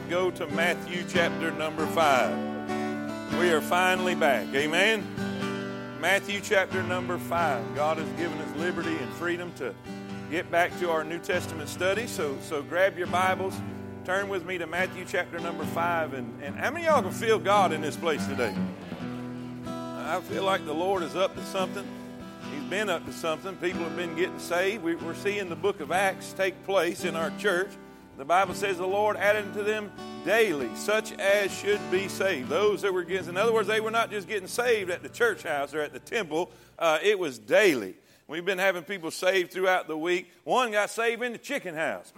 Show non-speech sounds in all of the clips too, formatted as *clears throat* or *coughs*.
Go to Matthew chapter number 5. We are finally back. Amen. Matthew chapter number 5. God has given us liberty and freedom to get back to our New Testament study. So, so grab your Bibles, turn with me to Matthew chapter number 5. And, and how many of y'all can feel God in this place today? I feel like the Lord is up to something. He's been up to something. People have been getting saved. We, we're seeing the book of Acts take place in our church. The Bible says the Lord added to them daily such as should be saved. Those that were getting, in other words, they were not just getting saved at the church house or at the temple, uh, it was daily. We've been having people saved throughout the week. One got saved in the chicken house.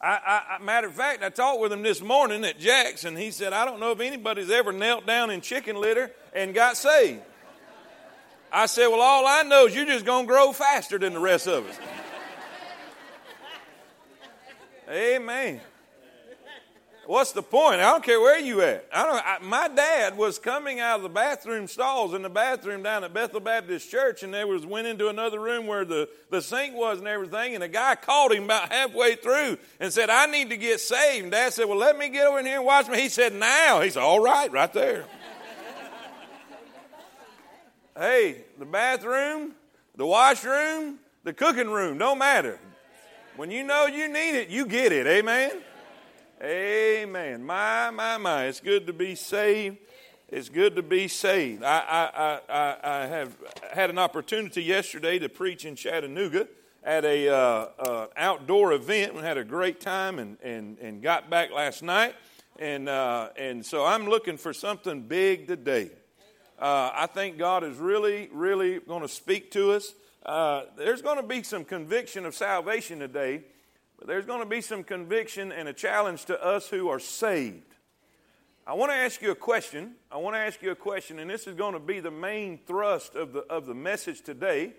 I, I, matter of fact, I talked with him this morning at Jack's, and he said, I don't know if anybody's ever knelt down in chicken litter and got saved. I said, Well, all I know is you're just going to grow faster than the rest of us. Amen. What's the point? I don't care where you at. I don't. I, my dad was coming out of the bathroom stalls in the bathroom down at Bethel Baptist Church, and there was went into another room where the, the sink was and everything. And a guy called him about halfway through and said, "I need to get saved." And Dad said, "Well, let me get over in here and watch me." He said, "Now." He said, "All right, right there." hey, the bathroom, the washroom, the cooking room, don't matter. When you know you need it, you get it. Amen. Amen. My, my, my. It's good to be saved. It's good to be saved. I, I, I, I have had an opportunity yesterday to preach in Chattanooga at a uh, uh, outdoor event. We had a great time and, and, and got back last night. And, uh, and so I'm looking for something big today. Uh, I think God is really, really going to speak to us. Uh, there's going to be some conviction of salvation today, but there's going to be some conviction and a challenge to us who are saved. I want to ask you a question. I want to ask you a question, and this is going to be the main thrust of the, of the message today,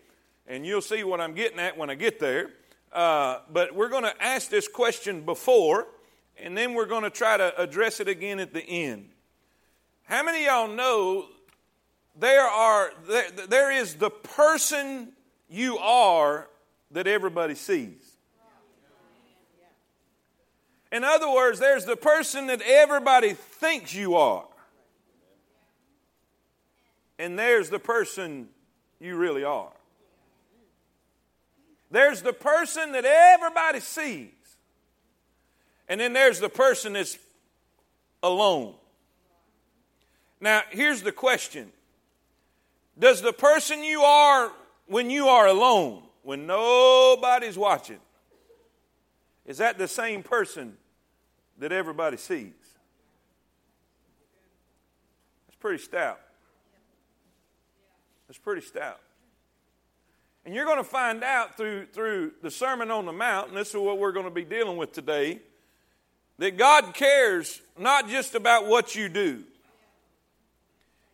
and you'll see what I'm getting at when I get there. Uh, but we're going to ask this question before, and then we're going to try to address it again at the end. How many of y'all know there are there, there is the person you are that everybody sees. In other words, there's the person that everybody thinks you are. And there's the person you really are. There's the person that everybody sees. And then there's the person that's alone. Now, here's the question Does the person you are when you are alone, when nobody's watching, is that the same person that everybody sees? That's pretty stout. That's pretty stout. And you're going to find out through, through the Sermon on the Mount, and this is what we're going to be dealing with today, that God cares not just about what you do,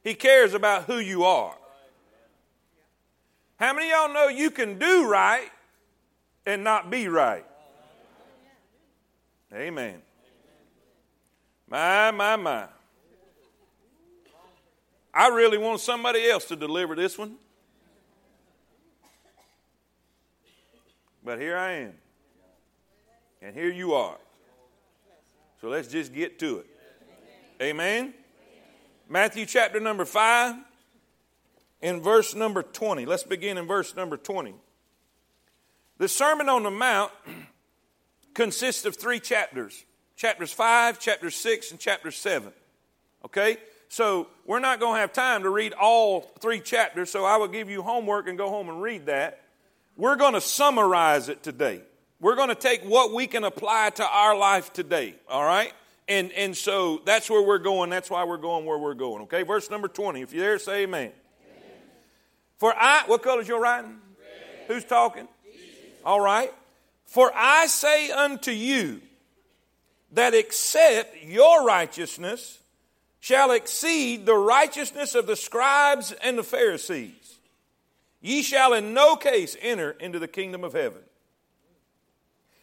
He cares about who you are. How many of y'all know you can do right and not be right? Amen. My, my, my. I really want somebody else to deliver this one. But here I am. And here you are. So let's just get to it. Amen. Matthew chapter number 5 in verse number 20. Let's begin in verse number 20. The Sermon on the Mount *clears throat* consists of three chapters chapters 5, chapter 6, and chapter 7. Okay? So we're not going to have time to read all three chapters, so I will give you homework and go home and read that. We're going to summarize it today. We're going to take what we can apply to our life today, all right? And, and so that's where we're going. That's why we're going where we're going, okay? Verse number 20. If you're there, say amen. For I, what color is your writing? Red. Who's talking? Jesus. All right. For I say unto you that except your righteousness shall exceed the righteousness of the scribes and the Pharisees, ye shall in no case enter into the kingdom of heaven.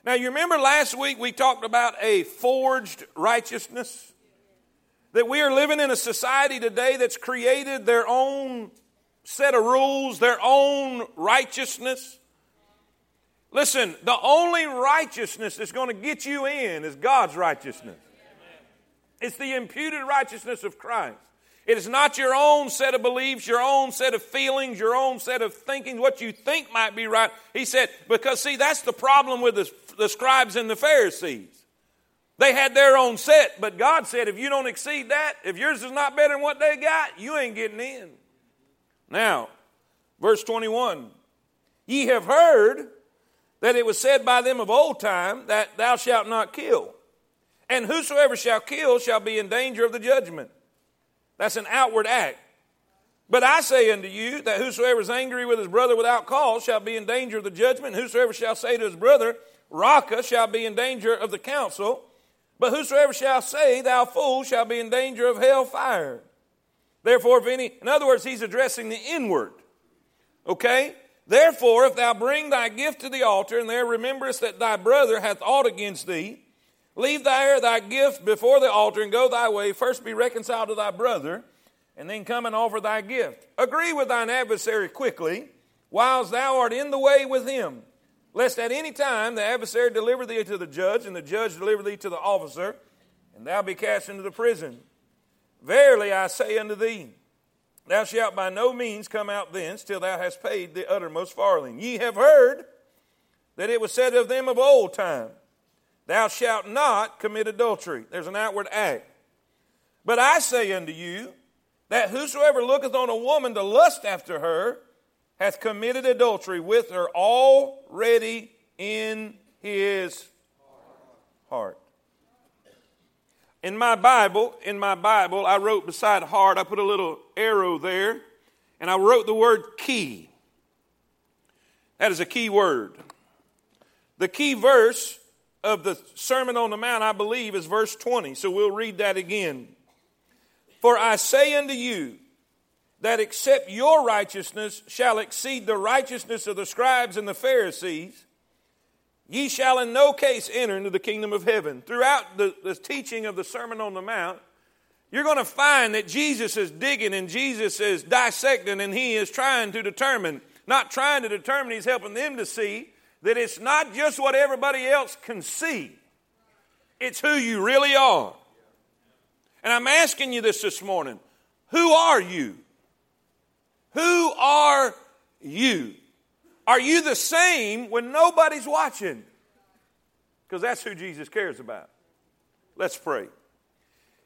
Now, you remember last week we talked about a forged righteousness? That we are living in a society today that's created their own set of rules, their own righteousness. Listen, the only righteousness that's going to get you in is God's righteousness. It's the imputed righteousness of Christ. It is not your own set of beliefs, your own set of feelings, your own set of thinking, what you think might be right. He said, because see, that's the problem with the, the scribes and the Pharisees. They had their own set, but God said, if you don't exceed that, if yours is not better than what they got, you ain't getting in. Now, verse 21 Ye have heard that it was said by them of old time that thou shalt not kill. And whosoever shall kill shall be in danger of the judgment. That's an outward act. But I say unto you that whosoever is angry with his brother without cause shall be in danger of the judgment. And whosoever shall say to his brother, Raca, shall be in danger of the council. But whosoever shall say, Thou fool, shall be in danger of hell fire. Therefore, if any, in other words, he's addressing the inward. Okay? Therefore, if thou bring thy gift to the altar, and there rememberest that thy brother hath aught against thee, leave there thy gift before the altar, and go thy way. First be reconciled to thy brother, and then come and offer thy gift. Agree with thine adversary quickly, whilst thou art in the way with him, lest at any time the adversary deliver thee to the judge, and the judge deliver thee to the officer, and thou be cast into the prison. Verily I say unto thee, Thou shalt by no means come out thence till thou hast paid the uttermost farthing. Ye have heard that it was said of them of old time, Thou shalt not commit adultery. There's an outward act. But I say unto you that whosoever looketh on a woman to lust after her hath committed adultery with her already in his heart. In my Bible, in my Bible, I wrote beside heart, I put a little arrow there, and I wrote the word key. That is a key word. The key verse of the Sermon on the Mount, I believe, is verse 20. So we'll read that again. For I say unto you that except your righteousness shall exceed the righteousness of the scribes and the Pharisees, Ye shall in no case enter into the kingdom of heaven. Throughout the, the teaching of the Sermon on the Mount, you're going to find that Jesus is digging and Jesus is dissecting and he is trying to determine, not trying to determine, he's helping them to see that it's not just what everybody else can see, it's who you really are. And I'm asking you this this morning who are you? Who are you? Are you the same when nobody's watching? Because that's who Jesus cares about. Let's pray.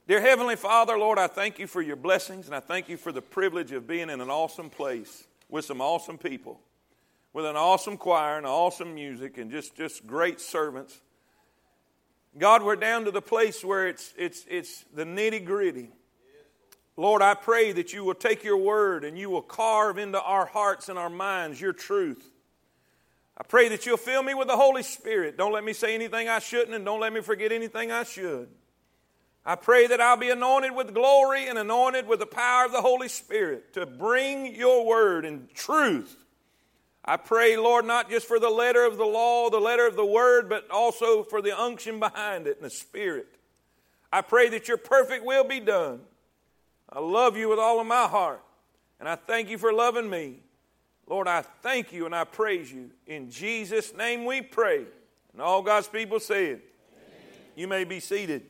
Dear Heavenly Father, Lord, I thank you for your blessings and I thank you for the privilege of being in an awesome place with some awesome people, with an awesome choir and awesome music and just, just great servants. God, we're down to the place where it's, it's, it's the nitty gritty. Lord, I pray that you will take your word and you will carve into our hearts and our minds your truth. I pray that you'll fill me with the Holy Spirit. Don't let me say anything I shouldn't, and don't let me forget anything I should. I pray that I'll be anointed with glory and anointed with the power of the Holy Spirit to bring your word in truth. I pray, Lord, not just for the letter of the law, the letter of the word, but also for the unction behind it and the Spirit. I pray that your perfect will be done. I love you with all of my heart, and I thank you for loving me. Lord, I thank you and I praise you. In Jesus' name we pray. And all God's people say it. You may be seated.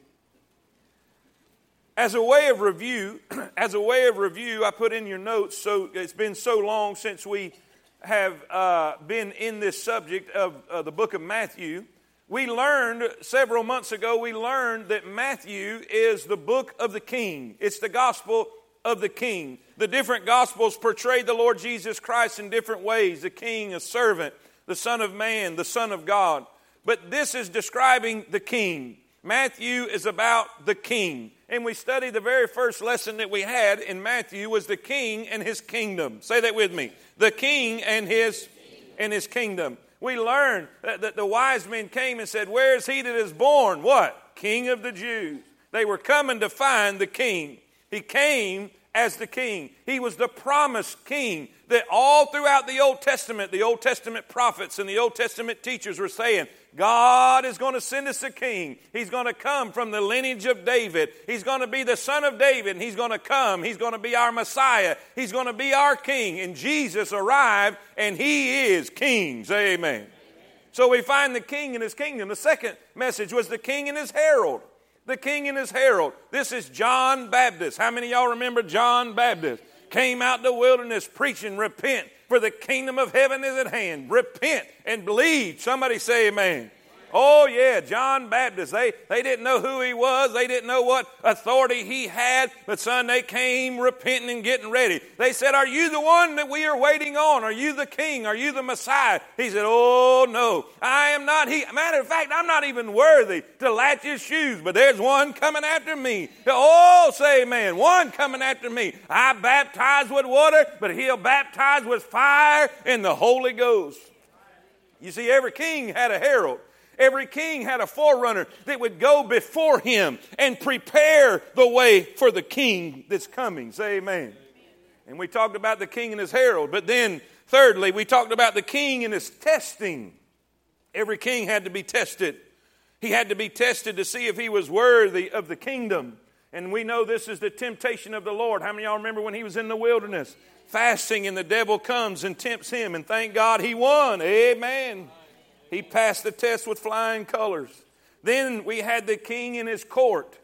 As a way of review, *clears throat* as a way of review, I put in your notes. So it's been so long since we have uh, been in this subject of uh, the book of Matthew. We learned several months ago. We learned that Matthew is the book of the King. It's the gospel of the king. The different gospels portray the Lord Jesus Christ in different ways the king, a servant, the Son of Man, the Son of God. But this is describing the king. Matthew is about the king. And we studied the very first lesson that we had in Matthew was the king and his kingdom. Say that with me. The king and his and his kingdom. We that, that the wise men came and said, Where is he that is born? What? King of the Jews. They were coming to find the king. He came as the king. He was the promised king that all throughout the Old Testament, the Old Testament prophets and the Old Testament teachers were saying, God is going to send us a king. He's going to come from the lineage of David. He's going to be the son of David, he's going to come. He's going to be our Messiah. He's going to be our king. And Jesus arrived, and he is king. Amen. amen. So we find the king and his kingdom. The second message was the king and his herald. The king and his herald. This is John Baptist. How many y'all remember John Baptist? Came out the wilderness preaching, repent, for the kingdom of heaven is at hand. Repent and believe. Somebody say amen. Oh, yeah, John Baptist. They, they didn't know who he was. They didn't know what authority he had. But, son, they came repenting and getting ready. They said, Are you the one that we are waiting on? Are you the king? Are you the Messiah? He said, Oh, no, I am not he. Matter of fact, I'm not even worthy to latch his shoes, but there's one coming after me. Oh, say amen. One coming after me. I baptize with water, but he'll baptize with fire and the Holy Ghost. You see, every king had a herald. Every king had a forerunner that would go before him and prepare the way for the king that's coming. Say amen. And we talked about the king and his herald. But then, thirdly, we talked about the king and his testing. Every king had to be tested. He had to be tested to see if he was worthy of the kingdom. And we know this is the temptation of the Lord. How many of y'all remember when he was in the wilderness? Fasting, and the devil comes and tempts him, and thank God he won. Amen. He passed the test with flying colors. Then we had the king in his court.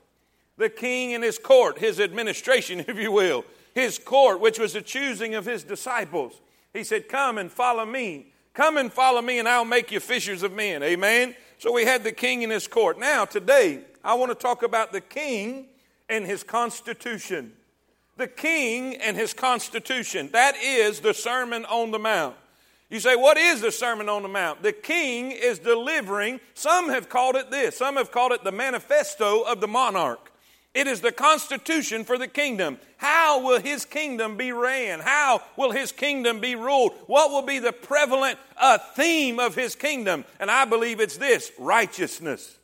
The king in his court, his administration, *laughs* if you will, his court, which was the choosing of his disciples. He said, Come and follow me. Come and follow me, and I'll make you fishers of men. Amen. So we had the king in his court. Now, today, I want to talk about the king and his constitution. The king and his constitution. That is the Sermon on the Mount. You say, what is the Sermon on the Mount? The king is delivering, some have called it this, some have called it the manifesto of the monarch. It is the constitution for the kingdom. How will his kingdom be ran? How will his kingdom be ruled? What will be the prevalent uh, theme of his kingdom? And I believe it's this righteousness.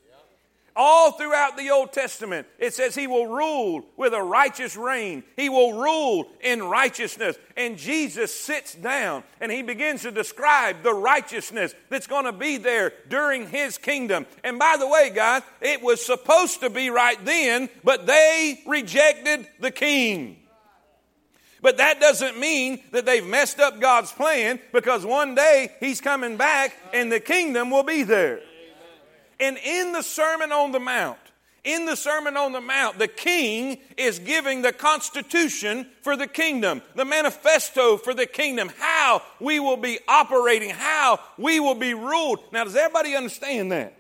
All throughout the Old Testament, it says he will rule with a righteous reign. He will rule in righteousness. And Jesus sits down and he begins to describe the righteousness that's going to be there during his kingdom. And by the way, guys, it was supposed to be right then, but they rejected the king. But that doesn't mean that they've messed up God's plan because one day he's coming back and the kingdom will be there. And in the Sermon on the Mount, in the Sermon on the Mount, the king is giving the constitution for the kingdom, the manifesto for the kingdom, how we will be operating, how we will be ruled. Now, does everybody understand that?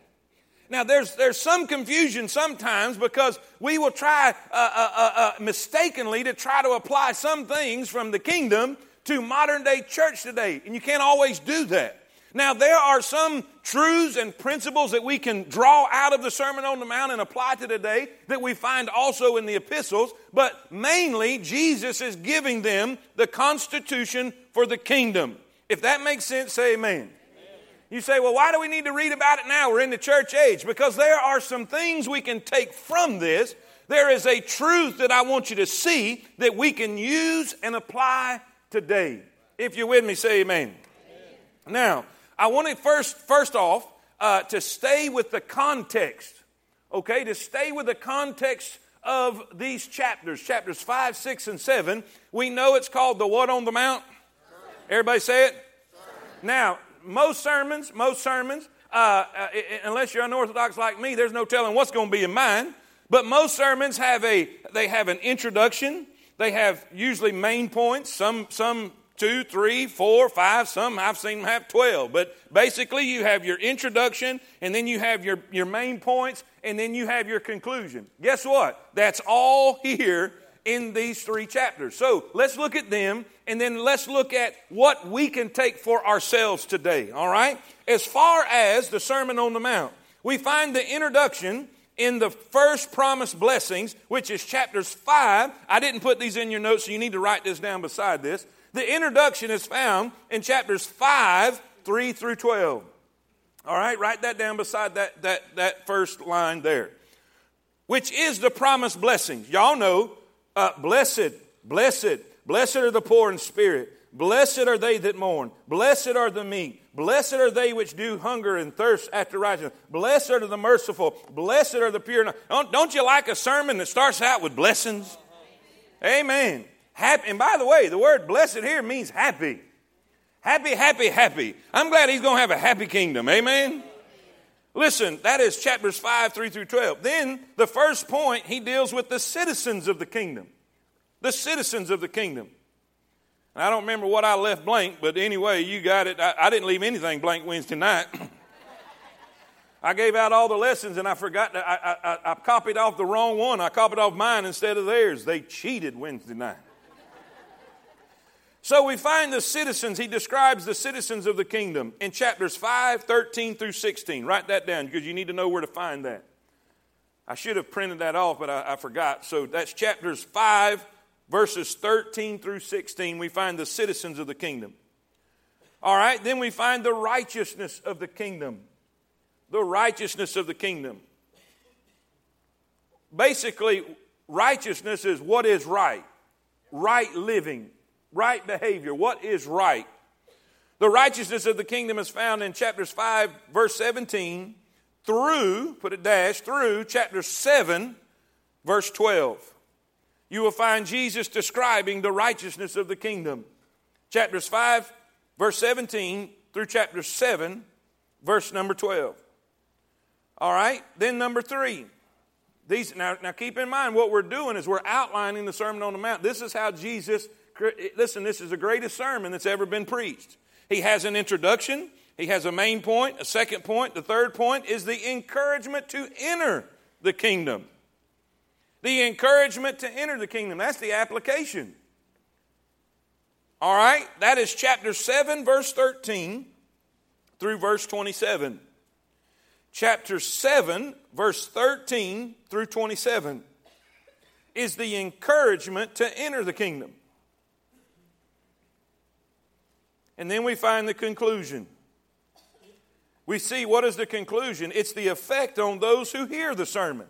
Now, there's, there's some confusion sometimes because we will try uh, uh, uh, uh mistakenly to try to apply some things from the kingdom to modern day church today, and you can't always do that. Now, there are some truths and principles that we can draw out of the Sermon on the Mount and apply to today that we find also in the epistles, but mainly Jesus is giving them the constitution for the kingdom. If that makes sense, say amen. amen. You say, well, why do we need to read about it now? We're in the church age. Because there are some things we can take from this. There is a truth that I want you to see that we can use and apply today. If you're with me, say amen. amen. Now, I want to first, first off, uh, to stay with the context, okay? To stay with the context of these chapters, chapters 5, 6, and 7. We know it's called the What on the Mount? Everybody say it? Now, most sermons, most sermons, uh, uh, unless you're unorthodox like me, there's no telling what's going to be in mine. But most sermons have a they have an introduction. They have usually main points. Some some two, three, four, five. Some I've seen them have 12. But basically, you have your introduction, and then you have your, your main points, and then you have your conclusion. Guess what? That's all here in these three chapters. So let's look at them, and then let's look at what we can take for ourselves today. All right? As far as the Sermon on the Mount, we find the introduction in the first promised blessings, which is chapters 5. I didn't put these in your notes, so you need to write this down beside this. The introduction is found in chapters 5, 3 through 12. All right, write that down beside that, that, that first line there. Which is the promised blessings. Y'all know, uh, blessed, blessed, blessed are the poor in spirit. Blessed are they that mourn. Blessed are the meek. Blessed are they which do hunger and thirst after righteousness. Blessed are the merciful. Blessed are the pure. Don't, don't you like a sermon that starts out with blessings? Amen. Happy, and by the way, the word blessed here means happy. Happy, happy, happy. I'm glad he's going to have a happy kingdom. Amen. Listen, that is chapters 5, 3 through 12. Then the first point, he deals with the citizens of the kingdom. The citizens of the kingdom. And I don't remember what I left blank, but anyway, you got it. I, I didn't leave anything blank Wednesday night. *coughs* I gave out all the lessons and I forgot, to, I, I, I copied off the wrong one. I copied off mine instead of theirs. They cheated Wednesday night. So we find the citizens, he describes the citizens of the kingdom in chapters 5, 13 through 16. Write that down because you need to know where to find that. I should have printed that off, but I, I forgot. So that's chapters 5, verses 13 through 16. We find the citizens of the kingdom. All right, then we find the righteousness of the kingdom. The righteousness of the kingdom. Basically, righteousness is what is right, right living right behavior. What is right? The righteousness of the kingdom is found in chapters 5, verse 17, through, put a dash, through chapter 7, verse 12. You will find Jesus describing the righteousness of the kingdom. Chapters 5, verse 17, through chapter 7, verse number 12. All right, then number 3. These, now, now keep in mind what we're doing is we're outlining the Sermon on the Mount. This is how Jesus listen, this is the greatest sermon that's ever been preached. He has an introduction, he has a main point, a second point, the third point is the encouragement to enter the kingdom. The encouragement to enter the kingdom. That's the application. All right, that is chapter 7, verse 13 through verse 27. Chapter 7, verse 13 through 27 is the encouragement to enter the kingdom. And then we find the conclusion. We see what is the conclusion? It's the effect on those who hear the sermon.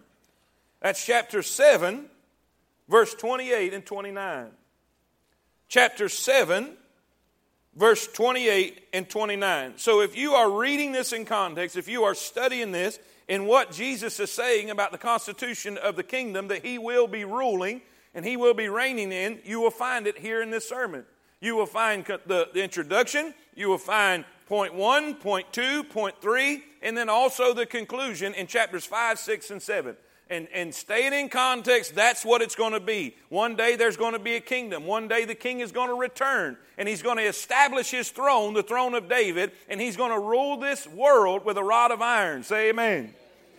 That's chapter 7, verse 28 and 29. Chapter 7, verse 28 and 29. So if you are reading this in context, if you are studying this in what Jesus is saying about the constitution of the kingdom that he will be ruling and he will be reigning in, you will find it here in this sermon you will find the, the introduction, you will find point one, point two, point three, and then also the conclusion in chapters five, six, and seven. And, and staying in context, that's what it's going to be. One day there's going to be a kingdom. One day the king is going to return and he's going to establish his throne, the throne of David, and he's going to rule this world with a rod of iron. Say amen.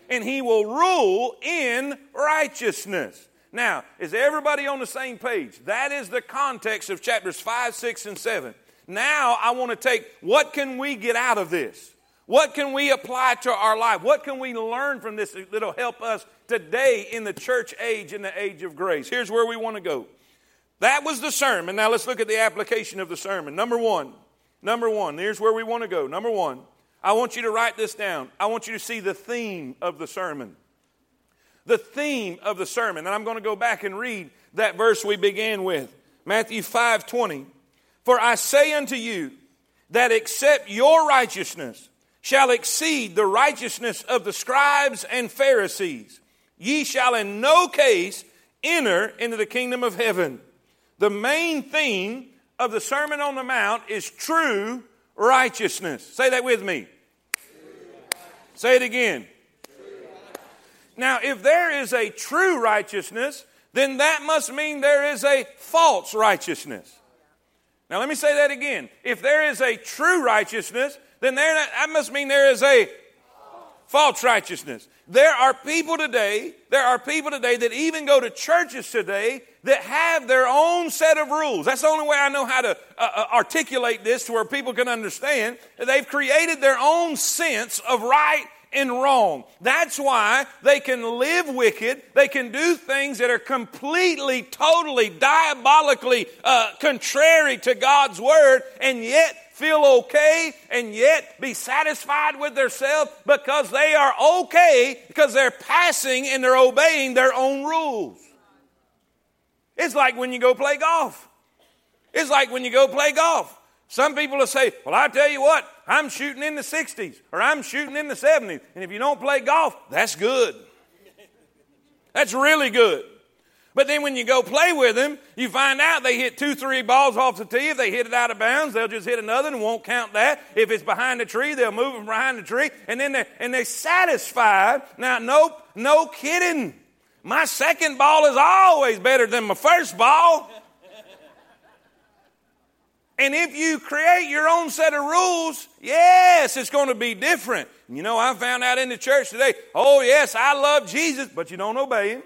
And he will rule in righteousness. Now, is everybody on the same page? That is the context of chapters 5, 6, and 7. Now, I want to take what can we get out of this? What can we apply to our life? What can we learn from this that'll help us today in the church age, in the age of grace? Here's where we want to go. That was the sermon. Now let's look at the application of the sermon. Number one, number one, here's where we want to go. Number one, I want you to write this down. I want you to see the theme of the sermon the theme of the sermon. And I'm going to go back and read that verse we began with. Matthew 5 20. For I say unto you that except your righteousness shall exceed the righteousness of the scribes and Pharisees, ye shall in no case enter into the kingdom of heaven. The main theme of the Sermon on the Mount is true righteousness. Say that with me. Say it again. Now, if there is a true righteousness, then that must mean there is a false righteousness. Now, let me say that again. If there is a true righteousness, then there, that must mean there is a false righteousness. There are people today, there are people today that even go to churches today that have their own set of rules. That's the only way I know how to uh, uh articulate this to where people can understand. They've created their own sense of right and wrong. That's why they can live wicked. They can do things that are completely, totally, diabolically uh, contrary to God's word and yet feel okay and yet be satisfied with themselves because they are okay because they're passing and they're obeying their own rules. It's like when you go play golf. It's like when you go play golf. Some people will say, Well, I tell you what, I'm shooting in the 60s or I'm shooting in the 70s. And if you don't play golf, that's good. That's really good. But then when you go play with them, you find out they hit two, three balls off the tee. If they hit it out of bounds, they'll just hit another and won't count that. If it's behind the tree, they'll move them behind the tree. And then they and they're satisfied. Now, nope, no kidding. My second ball is always better than my first ball. And if you create your own set of rules, yes, it's going to be different. You know, I found out in the church today, oh, yes, I love Jesus, but you don't obey him.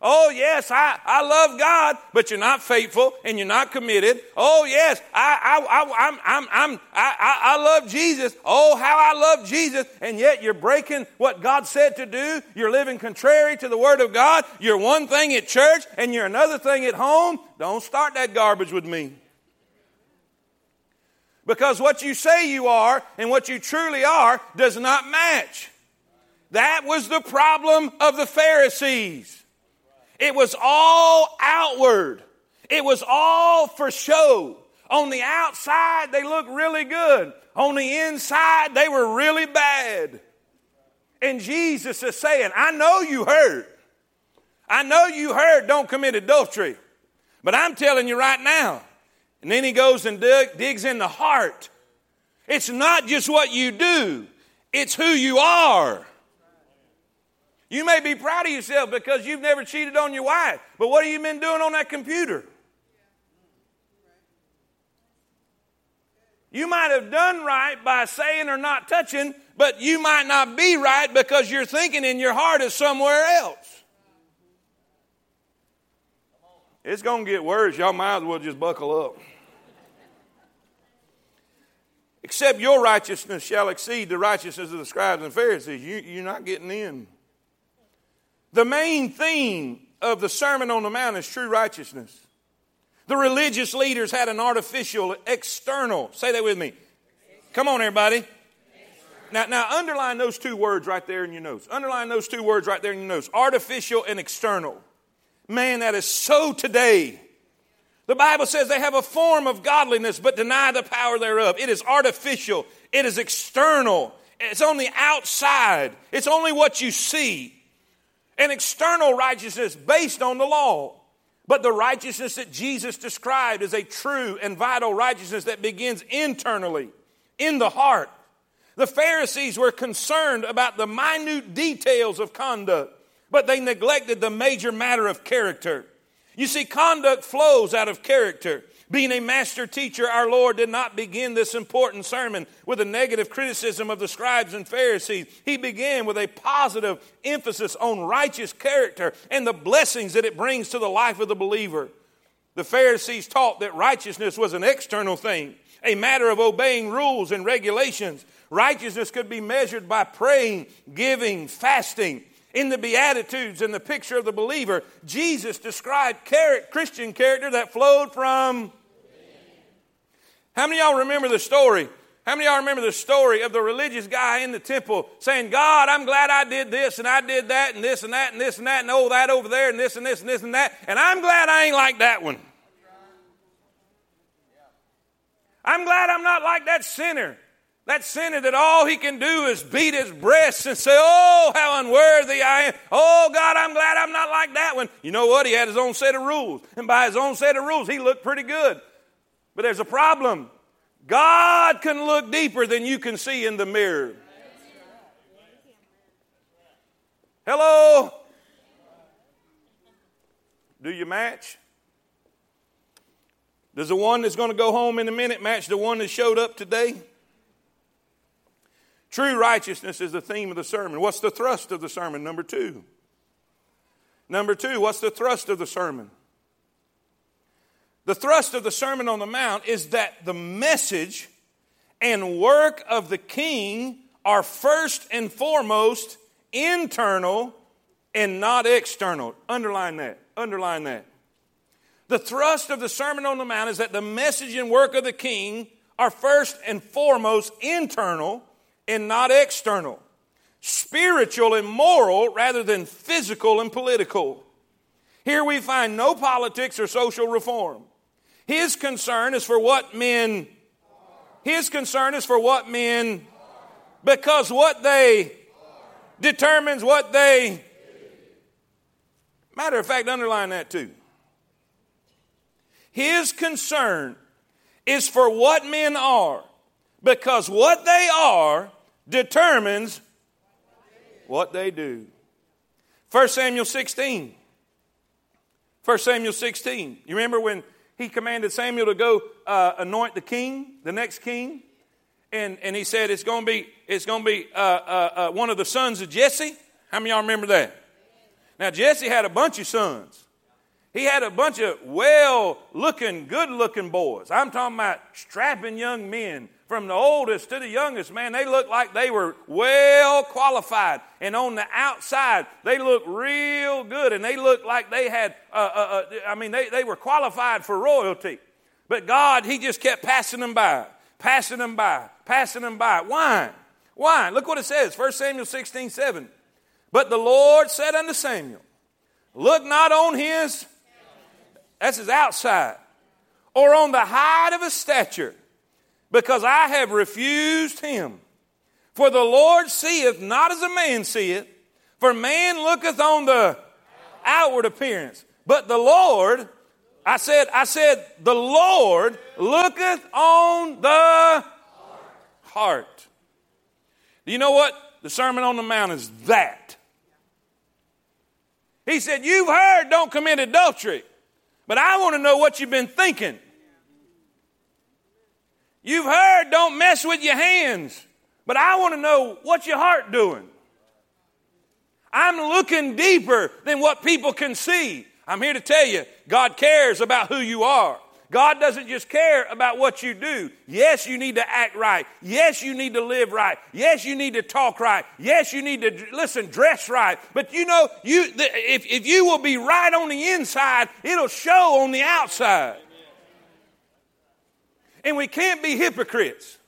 Oh, yes, I, I love God, but you're not faithful and you're not committed. Oh, yes, I, I, I, I'm, I'm, I'm, I, I, I love Jesus. Oh, how I love Jesus. And yet you're breaking what God said to do. You're living contrary to the Word of God. You're one thing at church and you're another thing at home. Don't start that garbage with me. Because what you say you are and what you truly are does not match. That was the problem of the Pharisees. It was all outward. It was all for show. On the outside, they looked really good. On the inside, they were really bad. And Jesus is saying, I know you heard. I know you heard don't commit adultery. But I'm telling you right now, and then he goes and dig, digs in the heart. It's not just what you do, it's who you are. You may be proud of yourself because you've never cheated on your wife, but what have you been doing on that computer? You might have done right by saying or not touching, but you might not be right because you're thinking in your heart is somewhere else. It's going to get worse. Y'all might as well just buckle up. Except your righteousness shall exceed the righteousness of the scribes and Pharisees. You, you're not getting in. The main theme of the Sermon on the Mount is true righteousness. The religious leaders had an artificial, external. Say that with me. Come on, everybody. Now, now, underline those two words right there in your notes. Underline those two words right there in your notes artificial and external. Man, that is so today. The Bible says they have a form of godliness but deny the power thereof. It is artificial, it is external, it's on the outside, it's only what you see. An external righteousness based on the law. But the righteousness that Jesus described is a true and vital righteousness that begins internally, in the heart. The Pharisees were concerned about the minute details of conduct but they neglected the major matter of character. You see, conduct flows out of character. Being a master teacher, our Lord did not begin this important sermon with a negative criticism of the scribes and Pharisees. He began with a positive emphasis on righteous character and the blessings that it brings to the life of the believer. The Pharisees taught that righteousness was an external thing, a matter of obeying rules and regulations. Righteousness could be measured by praying, giving, fasting. In the Beatitudes and the picture of the believer, Jesus described Christian character that flowed from. How many y'all remember the story? How many y'all remember the story of the religious guy in the temple saying, God, I'm glad I did this and I did that and this and that and this and that and oh, that over there and this and this and this and that, and I'm glad I ain't like that one. I'm glad I'm not like that sinner. That sinner that all he can do is beat his breast and say, Oh, how unworthy I am. Oh, God, I'm glad I'm not like that one. You know what? He had his own set of rules. And by his own set of rules, he looked pretty good. But there's a problem. God can look deeper than you can see in the mirror. Hello? Do you match? Does the one that's going to go home in a minute match the one that showed up today? True righteousness is the theme of the sermon. What's the thrust of the sermon? Number two. Number two, what's the thrust of the sermon? The thrust of the Sermon on the Mount is that the message and work of the king are first and foremost internal and not external. Underline that. Underline that. The thrust of the Sermon on the Mount is that the message and work of the king are first and foremost internal and not external, spiritual and moral rather than physical and political. Here we find no politics or social reform. His concern is for what men, his concern is for what men, because what they determines what they. Matter of fact, underline that too. His concern is for what men are, because what they are determines what they do. 1 Samuel 16. 1 Samuel 16. You remember when he commanded Samuel to go uh, anoint the king, the next king? And, and he said it's going to be, it's to be uh, uh, uh, one of the sons of Jesse. How many y'all remember that? Now, Jesse had a bunch of sons. He had a bunch of well looking, good looking boys. I'm talking about strapping young men from the oldest to the youngest, man, they looked like they were well qualified. And on the outside, they looked real good. And they looked like they had, uh, uh, uh, I mean, they, they were qualified for royalty. But God, He just kept passing them by, passing them by, passing them by. Why? Why? Look what it says 1 Samuel 16 7. But the Lord said unto Samuel, Look not on his, that's his outside, or on the height of his stature because I have refused him. For the Lord seeth not as a man seeth, for man looketh on the outward appearance, but the Lord, I said, I said, the Lord looketh on the heart. Do you know what? The Sermon on the Mount is that. He said, You've heard, don't commit adultery. But I want to know what you've been thinking. You've heard don't mess with your hands, but I want to know what your heart doing. I'm looking deeper than what people can see. I'm here to tell you, God cares about who you are. God doesn't just care about what you do. Yes, you need to act right. Yes, you need to live right. Yes, you need to talk right. Yes, you need to listen, dress right. But you know, you if, if you will be right on the inside, it'll show on the outside. And we can't be hypocrites.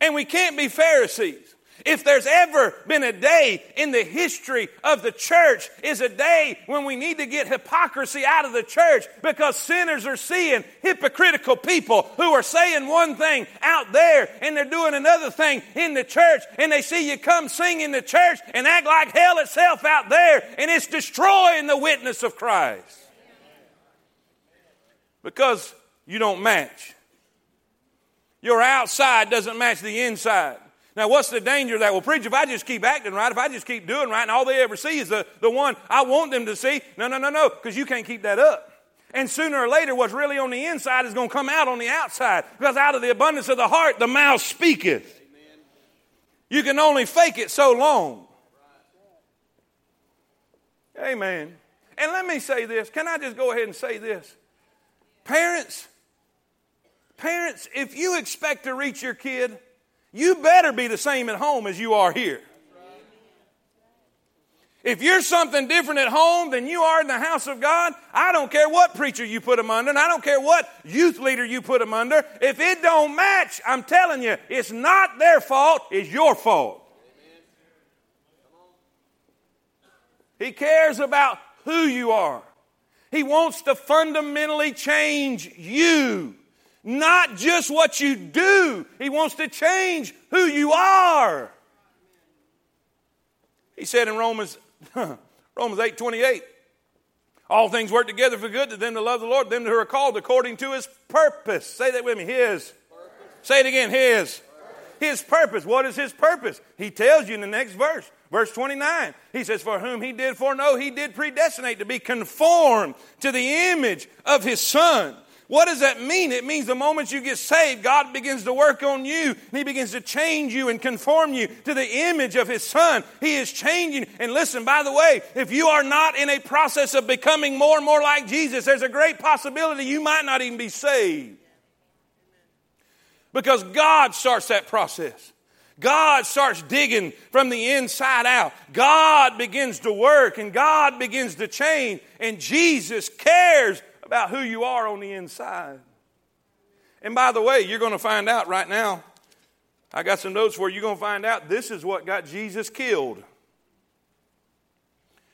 And we can't be Pharisees. If there's ever been a day in the history of the church, is a day when we need to get hypocrisy out of the church because sinners are seeing hypocritical people who are saying one thing out there and they're doing another thing in the church, and they see you come sing in the church and act like hell itself out there, and it's destroying the witness of Christ because you don't match. Your outside doesn't match the inside. Now, what's the danger of that? Well, preacher, if I just keep acting right, if I just keep doing right, and all they ever see is the, the one I want them to see, no, no, no, no, because you can't keep that up. And sooner or later, what's really on the inside is going to come out on the outside, because out of the abundance of the heart, the mouth speaketh. Amen. You can only fake it so long. Amen. And let me say this. Can I just go ahead and say this? Parents, Parents, if you expect to reach your kid, you better be the same at home as you are here. If you're something different at home than you are in the house of God, I don't care what preacher you put them under, and I don't care what youth leader you put them under. If it don't match, I'm telling you, it's not their fault, it's your fault. He cares about who you are. He wants to fundamentally change you. Not just what you do, He wants to change who you are. He said in Romans, *laughs* Romans 8 28, all things work together for good to them that love the Lord, them who are called according to His purpose. Say that with me, His. Purpose. Say it again, His. Purpose. His purpose. What is His purpose? He tells you in the next verse. Verse 29, he says, For whom he did foreknow, he did predestinate to be conformed to the image of his Son what does that mean? It means the moment you get saved, God begins to work on you and He begins to change you and conform you to the image of His Son. He is changing. And listen, by the way, if you are not in a process of becoming more and more like Jesus, there's a great possibility you might not even be saved. Because God starts that process. God starts digging from the inside out. God begins to work and God begins to change. And Jesus cares about who you are on the inside. And by the way, you're going to find out right now. I got some notes where you're going to find out this is what got Jesus killed.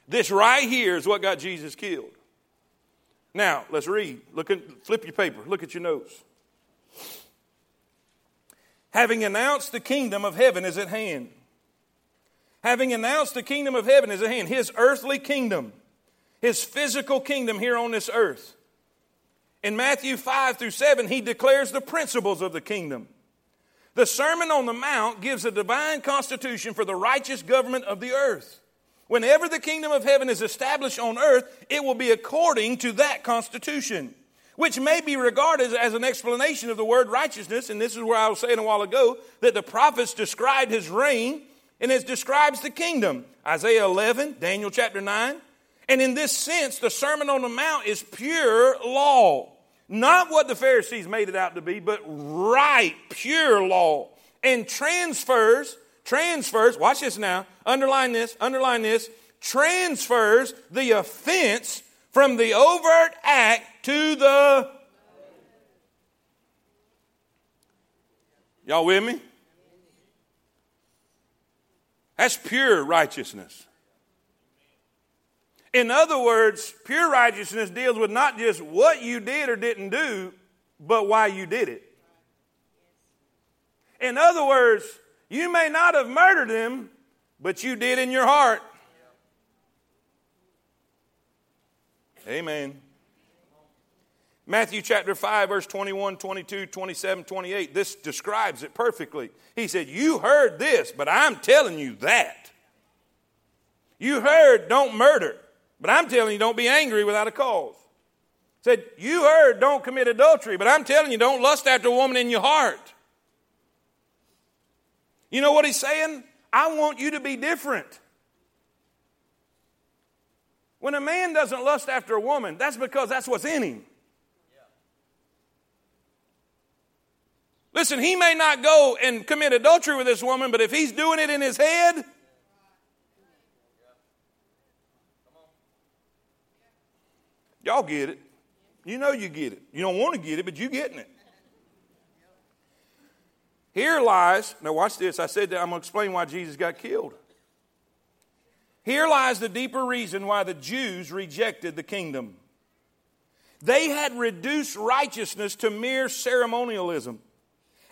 This right here is what got Jesus killed. Now, let's read. Look at, flip your paper. Look at your notes. Having announced the kingdom of heaven is at hand. Having announced the kingdom of heaven is at hand, his earthly kingdom his physical kingdom here on this earth. In Matthew 5 through 7, he declares the principles of the kingdom. The Sermon on the Mount gives a divine constitution for the righteous government of the earth. Whenever the kingdom of heaven is established on earth, it will be according to that constitution, which may be regarded as an explanation of the word righteousness. And this is where I was saying a while ago that the prophets described his reign and it describes the kingdom. Isaiah 11, Daniel chapter 9. And in this sense, the Sermon on the Mount is pure law. Not what the Pharisees made it out to be, but right, pure law. And transfers, transfers, watch this now, underline this, underline this, transfers the offense from the overt act to the. Y'all with me? That's pure righteousness. In other words, pure righteousness deals with not just what you did or didn't do, but why you did it. In other words, you may not have murdered him, but you did in your heart. Amen. Matthew chapter 5, verse 21, 22, 27, 28. This describes it perfectly. He said, You heard this, but I'm telling you that. You heard, don't murder. But I'm telling you, don't be angry without a cause. Said, you heard, don't commit adultery, but I'm telling you, don't lust after a woman in your heart. You know what he's saying? I want you to be different. When a man doesn't lust after a woman, that's because that's what's in him. Listen, he may not go and commit adultery with this woman, but if he's doing it in his head, Y'all get it. You know you get it. You don't want to get it, but you getting it. Here lies, now watch this. I said that I'm going to explain why Jesus got killed. Here lies the deeper reason why the Jews rejected the kingdom. They had reduced righteousness to mere ceremonialism.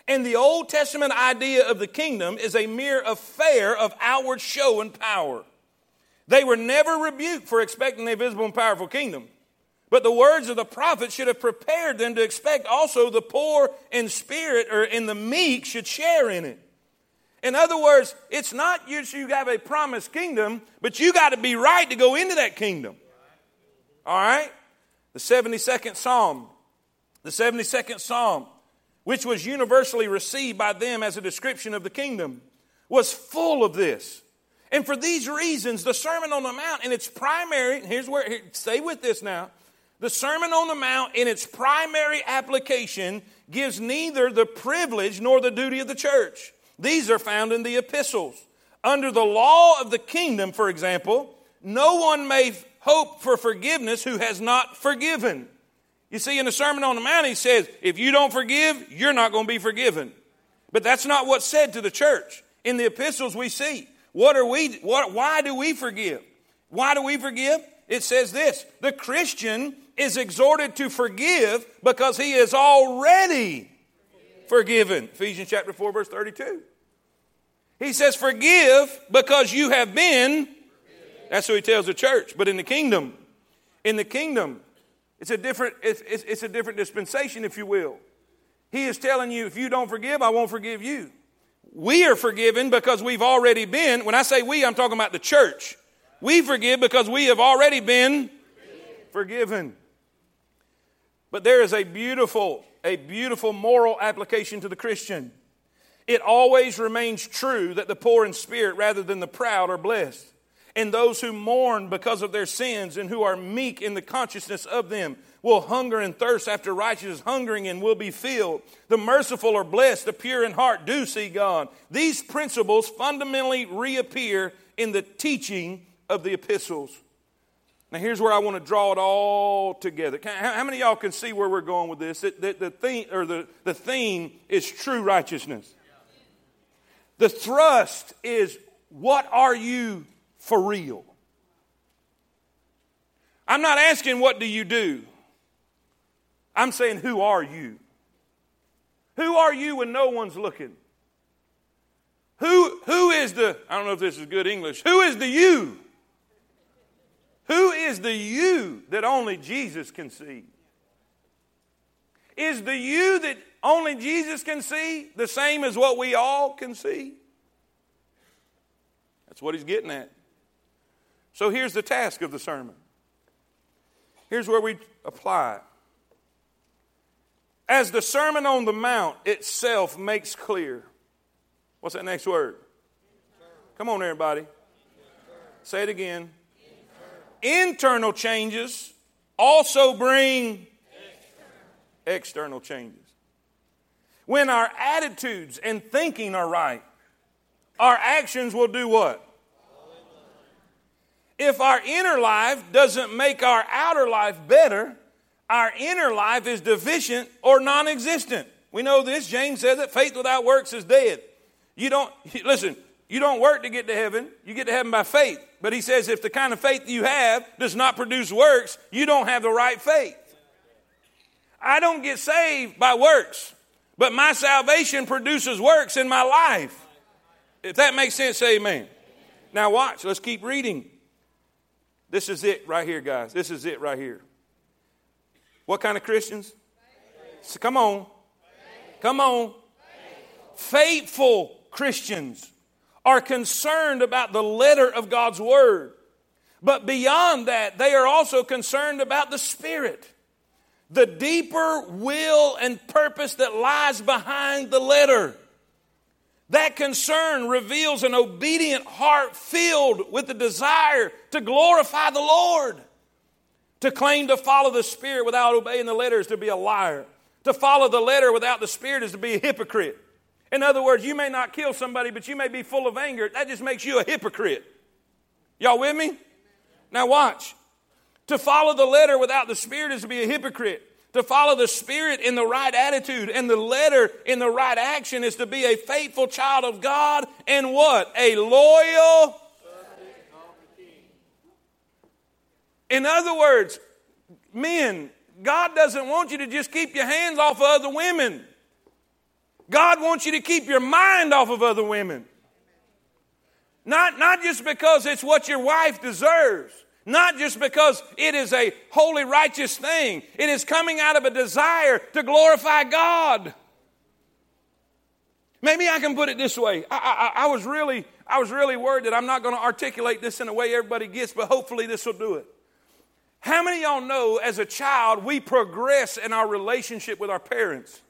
And the Old Testament idea of the kingdom is a mere affair of outward show and power. They were never rebuked for expecting a visible and powerful kingdom. But the words of the prophet should have prepared them to expect also the poor in spirit or in the meek should share in it. In other words, it's not you, you have a promised kingdom, but you got to be right to go into that kingdom. All right? The 72nd Psalm. The 72nd Psalm, which was universally received by them as a description of the kingdom, was full of this. And for these reasons, the Sermon on the Mount, in its primary, here's where, here, stay with this now. The Sermon on the Mount, in its primary application, gives neither the privilege nor the duty of the church. These are found in the epistles. Under the law of the kingdom, for example, no one may hope for forgiveness who has not forgiven. You see, in the Sermon on the Mount, he says, if you don't forgive, you're not going to be forgiven. But that's not what's said to the church. In the epistles, we see what are we, what, why do we forgive? Why do we forgive? It says this the Christian is exhorted to forgive because he is already forgiven. Ephesians chapter 4, verse 32. He says, Forgive because you have been. That's what he tells the church. But in the kingdom, in the kingdom, it's a different, it's, it's, it's a different dispensation, if you will. He is telling you, if you don't forgive, I won't forgive you. We are forgiven because we've already been, when I say we, I'm talking about the church. We forgive because we have already been forgiven. But there is a beautiful, a beautiful moral application to the Christian. It always remains true that the poor in spirit rather than the proud are blessed. And those who mourn because of their sins and who are meek in the consciousness of them will hunger and thirst after righteousness, hungering and will be filled. The merciful are blessed, the pure in heart do see God. These principles fundamentally reappear in the teaching of the epistles. Now, here's where I want to draw it all together. How many y'all can see where we're going with this? The, the, the, theme, or the, the theme is true righteousness. The thrust is what are you for real? I'm not asking what do you do. I'm saying who are you? Who are you when no one's looking? Who, who is the, I don't know if this is good English, who is the you? Who is the you that only Jesus can see? Is the you that only Jesus can see the same as what we all can see? That's what he's getting at. So here's the task of the sermon. Here's where we apply it. As the Sermon on the Mount itself makes clear. What's that next word? Come on, everybody. Say it again. Internal changes also bring external changes. When our attitudes and thinking are right, our actions will do what? If our inner life doesn't make our outer life better, our inner life is deficient or non existent. We know this. James says that faith without works is dead. You don't, *laughs* listen, you don't work to get to heaven, you get to heaven by faith. But he says if the kind of faith you have does not produce works, you don't have the right faith. I don't get saved by works, but my salvation produces works in my life. If that makes sense, say amen. Now, watch, let's keep reading. This is it right here, guys. This is it right here. What kind of Christians? So come on. Come on. Faithful Christians are concerned about the letter of God's Word. But beyond that, they are also concerned about the Spirit, the deeper will and purpose that lies behind the letter. That concern reveals an obedient heart filled with the desire to glorify the Lord. To claim to follow the Spirit without obeying the letter is to be a liar. To follow the letter without the Spirit is to be a hypocrite. In other words, you may not kill somebody, but you may be full of anger. That just makes you a hypocrite. Y'all with me? Now, watch. To follow the letter without the Spirit is to be a hypocrite. To follow the Spirit in the right attitude and the letter in the right action is to be a faithful child of God and what? A loyal. In other words, men, God doesn't want you to just keep your hands off of other women. God wants you to keep your mind off of other women. Not, not just because it's what your wife deserves. Not just because it is a holy, righteous thing, it is coming out of a desire to glorify God. Maybe I can put it this way. I, I, I was really, I was really worried that I'm not going to articulate this in a way everybody gets, but hopefully this will do it. How many y'all know as a child we progress in our relationship with our parents?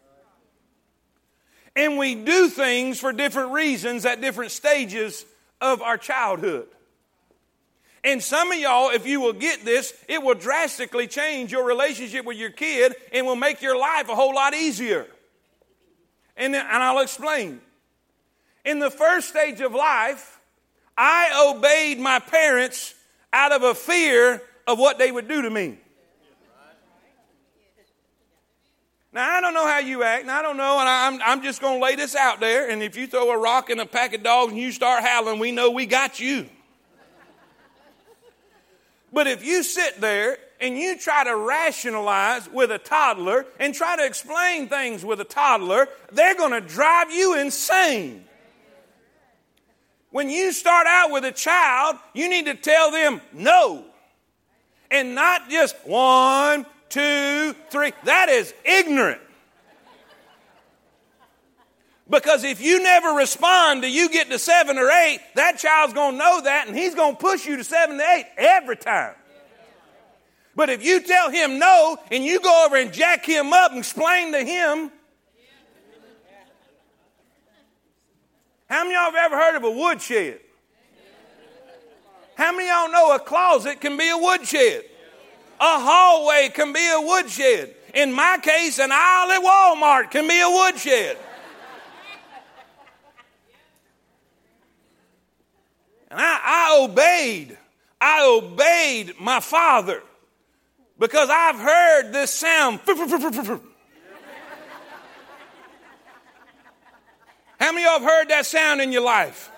And we do things for different reasons at different stages of our childhood. And some of y'all, if you will get this, it will drastically change your relationship with your kid and will make your life a whole lot easier. And, and I'll explain. In the first stage of life, I obeyed my parents out of a fear of what they would do to me. Now, I don't know how you act, and I don't know, and I'm, I'm just going to lay this out there. And if you throw a rock in a pack of dogs and you start howling, we know we got you. But if you sit there and you try to rationalize with a toddler and try to explain things with a toddler, they're going to drive you insane. When you start out with a child, you need to tell them no. And not just one, two, three. That is ignorant. Because if you never respond till you get to seven or eight, that child's going to know that and he's going to push you to seven to eight every time. But if you tell him no and you go over and jack him up and explain to him, how many of y'all have ever heard of a woodshed? How many of y'all know a closet can be a woodshed? A hallway can be a woodshed. In my case, an aisle at Walmart can be a woodshed. And I, I obeyed. I obeyed my father because I've heard this sound. How many of y'all have heard that sound in your life?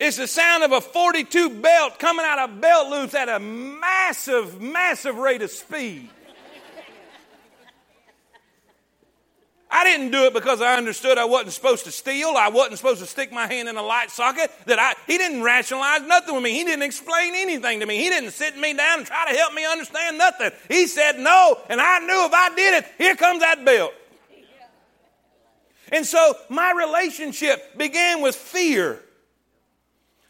It's the sound of a 42 belt coming out of belt loops at a massive, massive rate of speed. I didn't do it because I understood I wasn't supposed to steal. I wasn't supposed to stick my hand in a light socket. That I, he didn't rationalize nothing with me. He didn't explain anything to me. He didn't sit me down and try to help me understand nothing. He said no, and I knew if I did it, here comes that belt. And so my relationship began with fear.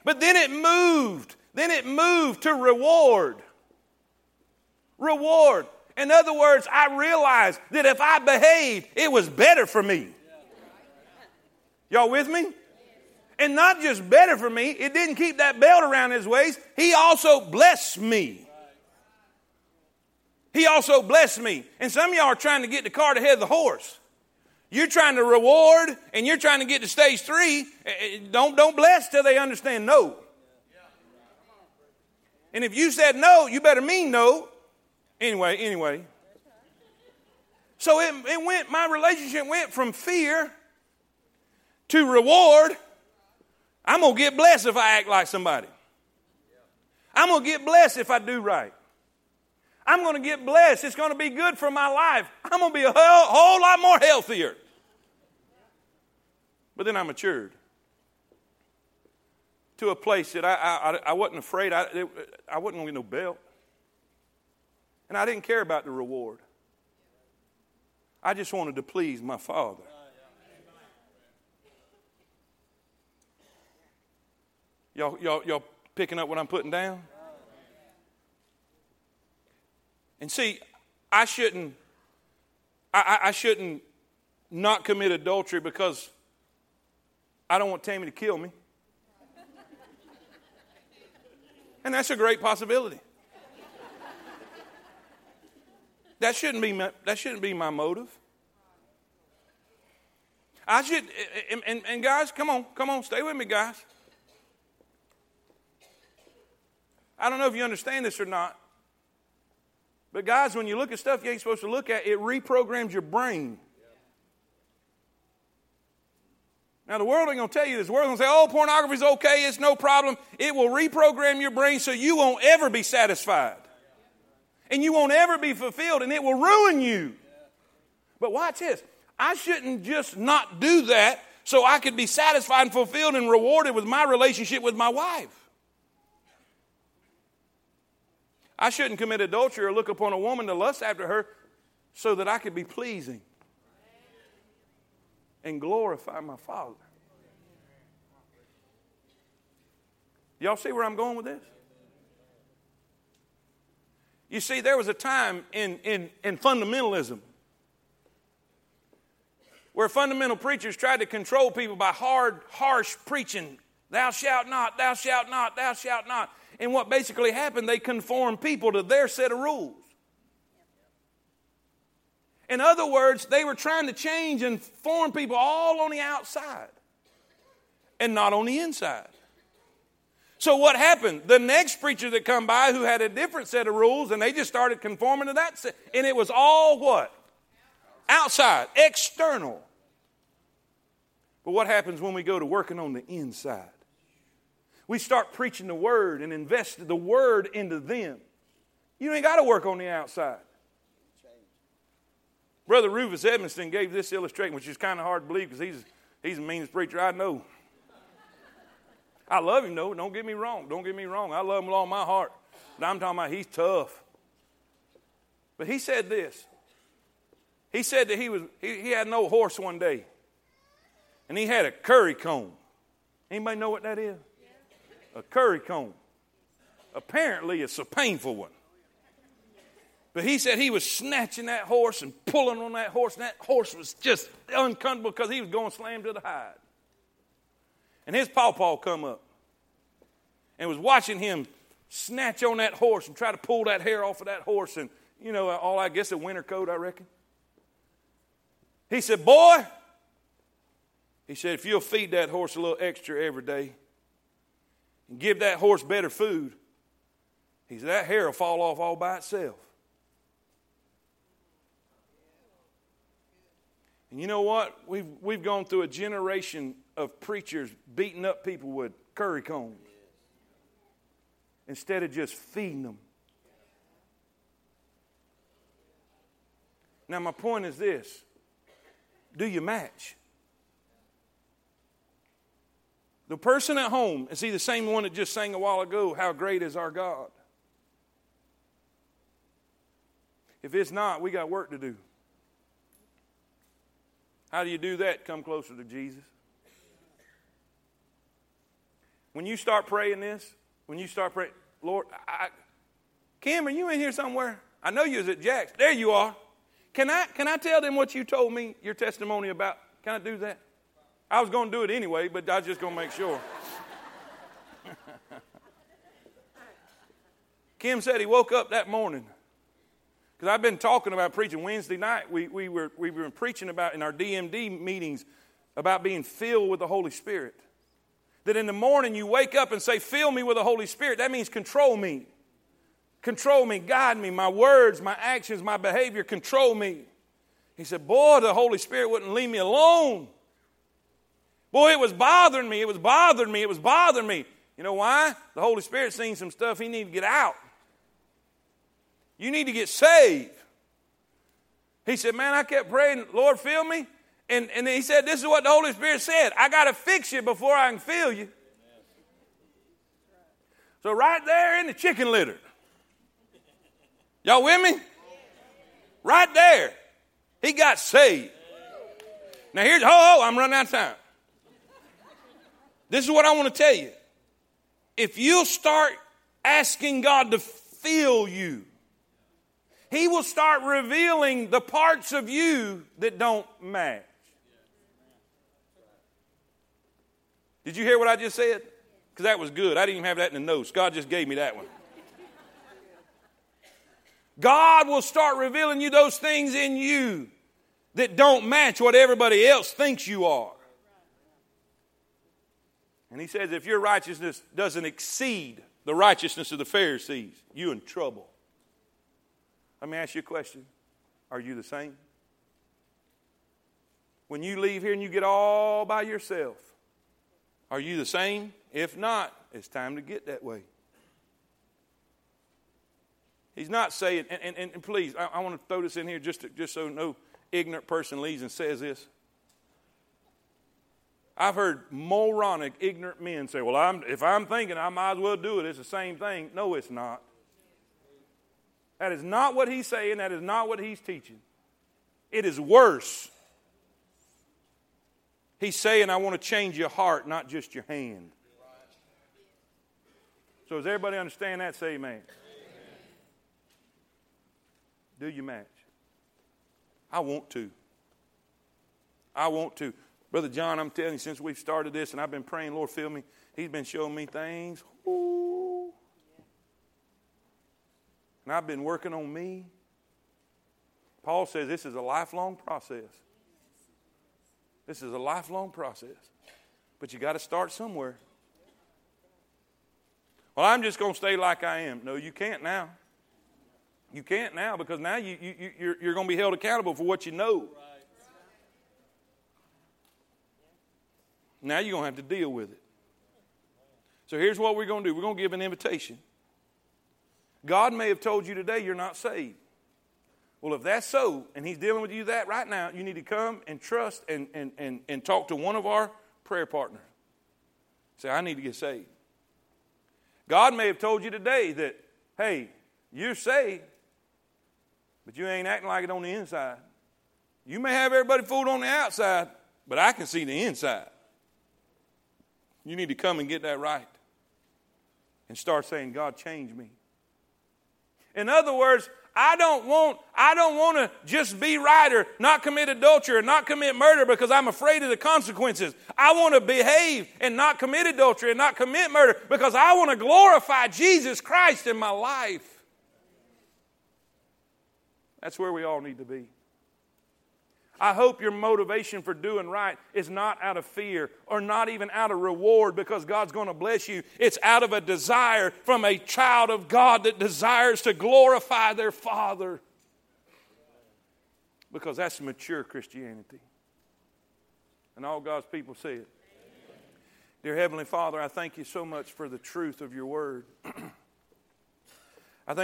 But then it moved. Then it moved to reward. Reward. In other words, I realized that if I behaved, it was better for me. Y'all with me? And not just better for me, it didn't keep that belt around his waist. He also blessed me. He also blessed me. And some of y'all are trying to get the cart ahead of the horse. You're trying to reward and you're trying to get to stage three. Eh, eh, don't, don't bless till they understand no. And if you said no, you better mean no. Anyway, anyway. So it, it went, my relationship went from fear to reward. I'm going to get blessed if I act like somebody. I'm going to get blessed if I do right. I'm going to get blessed. It's going to be good for my life. I'm going to be a whole, whole lot more healthier. But then I matured to a place that I, I, I wasn't afraid. I, I wasn't going to get no belt. And I didn't care about the reward. I just wanted to please my Father. Y'all, y'all, y'all picking up what I'm putting down? And see, I shouldn't, I, I shouldn't not commit adultery because I don't want Tammy to kill me. And that's a great possibility. That shouldn't be my, that shouldn't be my motive. I should, and, and, and guys, come on, come on, stay with me, guys. I don't know if you understand this or not, but guys, when you look at stuff you ain't supposed to look at, it reprograms your brain. Now, the world ain't going to tell you this. The world going to say, oh, pornography's okay, it's no problem. It will reprogram your brain so you won't ever be satisfied and you won't ever be fulfilled and it will ruin you. But watch this. I shouldn't just not do that so I could be satisfied and fulfilled and rewarded with my relationship with my wife. I shouldn't commit adultery or look upon a woman to lust after her so that I could be pleasing and glorify my Father. Y'all see where I'm going with this? You see, there was a time in, in, in fundamentalism where fundamental preachers tried to control people by hard, harsh preaching. Thou shalt not, thou shalt not, thou shalt not. And what basically happened, they conformed people to their set of rules. In other words, they were trying to change and form people all on the outside and not on the inside. So what happened? The next preacher that come by who had a different set of rules and they just started conforming to that set, and it was all what? Outside, external. But what happens when we go to working on the inside? We start preaching the word and invest the word into them. You ain't got to work on the outside. Brother Rufus Edmondson gave this illustration, which is kind of hard to believe because he's, he's the meanest preacher I know. I love him, though. Don't get me wrong. Don't get me wrong. I love him with all my heart. But I'm talking about he's tough. But he said this. He said that he was he, he had no horse one day. And he had a curry comb. Anybody know what that is? A curry comb. Apparently it's a painful one. But he said he was snatching that horse and pulling on that horse, and that horse was just uncomfortable because he was going slam to the hide. And his pawpaw come up and was watching him snatch on that horse and try to pull that hair off of that horse and, you know, all I guess a winter coat, I reckon. He said, Boy, he said, if you'll feed that horse a little extra every day and give that horse better food, he said, that hair will fall off all by itself. And you know what? We've, we've gone through a generation of preachers beating up people with curry combs instead of just feeding them. Now, my point is this do you match? The person at home, is he the same one that just sang a while ago, How Great is Our God? If it's not, we got work to do. How do you do that? Come closer to Jesus. When you start praying this, when you start praying, Lord, I, Kim, are you in here somewhere? I know you was at Jack's. There you are. Can I, can I tell them what you told me, your testimony about? Can I do that? I was going to do it anyway, but I was just going to make sure. *laughs* Kim said he woke up that morning because I've been talking about preaching Wednesday night. We, we, were, we were preaching about in our DMD meetings about being filled with the Holy Spirit. That in the morning you wake up and say, Fill me with the Holy Spirit. That means control me. Control me, guide me, my words, my actions, my behavior, control me. He said, Boy, the Holy Spirit wouldn't leave me alone. Boy, it was bothering me. It was bothering me. It was bothering me. You know why? The Holy Spirit seen some stuff he needed to get out. You need to get saved. He said, Man, I kept praying, Lord, fill me. And, and he said, This is what the Holy Spirit said. I got to fix you before I can fill you. So, right there in the chicken litter. Y'all with me? Right there. He got saved. Now, here's, oh, oh, I'm running out of time. This is what I want to tell you. If you'll start asking God to fill you, he will start revealing the parts of you that don't match. Did you hear what I just said? Because that was good. I didn't even have that in the notes. God just gave me that one. God will start revealing you those things in you that don't match what everybody else thinks you are. And he says, if your righteousness doesn't exceed the righteousness of the Pharisees, you're in trouble. Let me ask you a question Are you the same? When you leave here and you get all by yourself, are you the same? If not, it's time to get that way. He's not saying, and, and, and please, I, I, want to throw this in here just, to, just so no ignorant person leaves and says this. I've heard moronic, ignorant men say, Well, I'm, if I'm thinking I might as well do it, it's the same thing. No, it's not. That is not what he's saying. That is not what he's teaching. It is worse. He's saying, I want to change your heart, not just your hand. So, does everybody understand that? Say amen. amen. Do you match? I want to. I want to. Brother John, I'm telling you, since we've started this and I've been praying, Lord, fill me, he's been showing me things. Ooh. And I've been working on me. Paul says this is a lifelong process. This is a lifelong process. But you got to start somewhere. Well, I'm just going to stay like I am. No, you can't now. You can't now because now you, you, you're, you're going to be held accountable for what you know. Now you're going to have to deal with it. So here's what we're going to do we're going to give an invitation. God may have told you today you're not saved. Well, if that's so, and He's dealing with you that right now, you need to come and trust and, and, and, and talk to one of our prayer partners. Say, I need to get saved. God may have told you today that, hey, you're saved, but you ain't acting like it on the inside. You may have everybody fooled on the outside, but I can see the inside. You need to come and get that right and start saying, God, change me. In other words, I don't want I don't want to just be right or not commit adultery or not commit murder because I'm afraid of the consequences. I want to behave and not commit adultery and not commit murder because I want to glorify Jesus Christ in my life. That's where we all need to be. I hope your motivation for doing right is not out of fear or not even out of reward because God's going to bless you. It's out of a desire from a child of God that desires to glorify their Father. Because that's mature Christianity. And all God's people say it. Dear Heavenly Father, I thank you so much for the truth of your word. *clears throat*